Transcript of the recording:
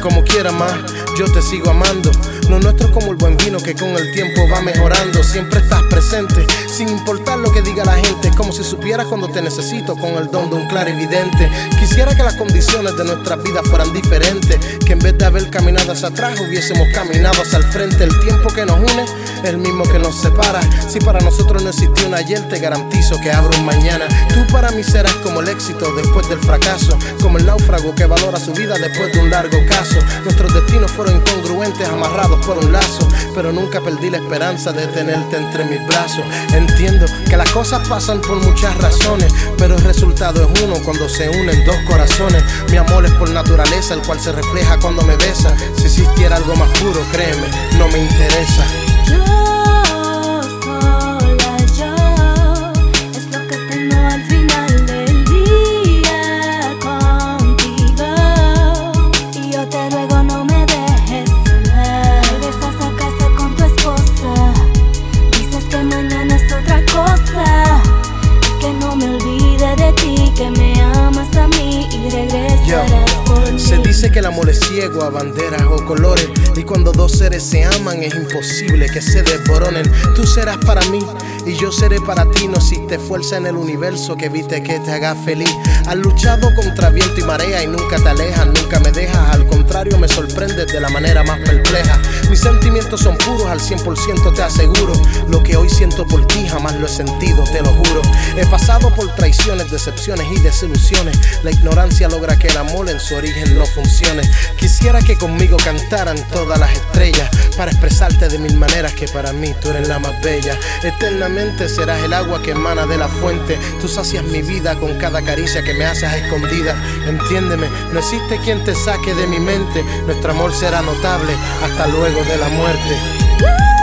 como quiera más, yo te sigo amando. Lo nuestro es como el buen vino que con el tiempo va mejorando. Siempre estás presente, sin importar lo que diga la gente. Como si supieras cuando te necesito con el don de un clarividente. Quisiera que las condiciones de nuestras vidas fueran diferentes. Que en vez de haber caminado hacia atrás, hubiésemos caminado hacia el frente. El tiempo que nos une el mismo que nos separa. Si para nosotros no existió un ayer, te garantizo que abro un mañana. Tú para mí serás como el éxito después del fracaso. Como el náufrago que valora su vida después de un largo caso. Nuestros destinos fueron incongruentes, amarrados por un lazo, pero nunca perdí la esperanza de tenerte entre mis brazos. Entiendo que las cosas pasan por muchas razones, pero el resultado es uno cuando se unen dos corazones. Mi amor es por naturaleza, el cual se refleja cuando me besa. Si existiera algo más puro, créeme, dice que el amor es ciego a banderas o colores. Y cuando dos seres se aman es imposible que se desboronen. Tú serás para mí y yo seré para ti. No existe fuerza en el universo que evite que te haga feliz. Has luchado contra viento y marea y nunca te alejas, nunca me dejas. Al contrario, me sorprendes de la manera más perpleja. Mis sentimientos son puros, al 100% te aseguro. Lo que hoy siento por ti jamás lo he sentido, te lo juro. He pasado por traiciones, decepciones y desilusiones. La ignorancia logra que el amor en su origen no funcione. Quisiera que conmigo cantaran todas las estrellas para expresarte de mil maneras que para mí tú eres la más bella. Eternamente serás el agua que emana de la fuente. Tú sacias mi vida con cada caricia que me haces escondida. Entiéndeme, no existe quien te saque de mi mente. Nuestro amor será notable hasta luego de la muerte.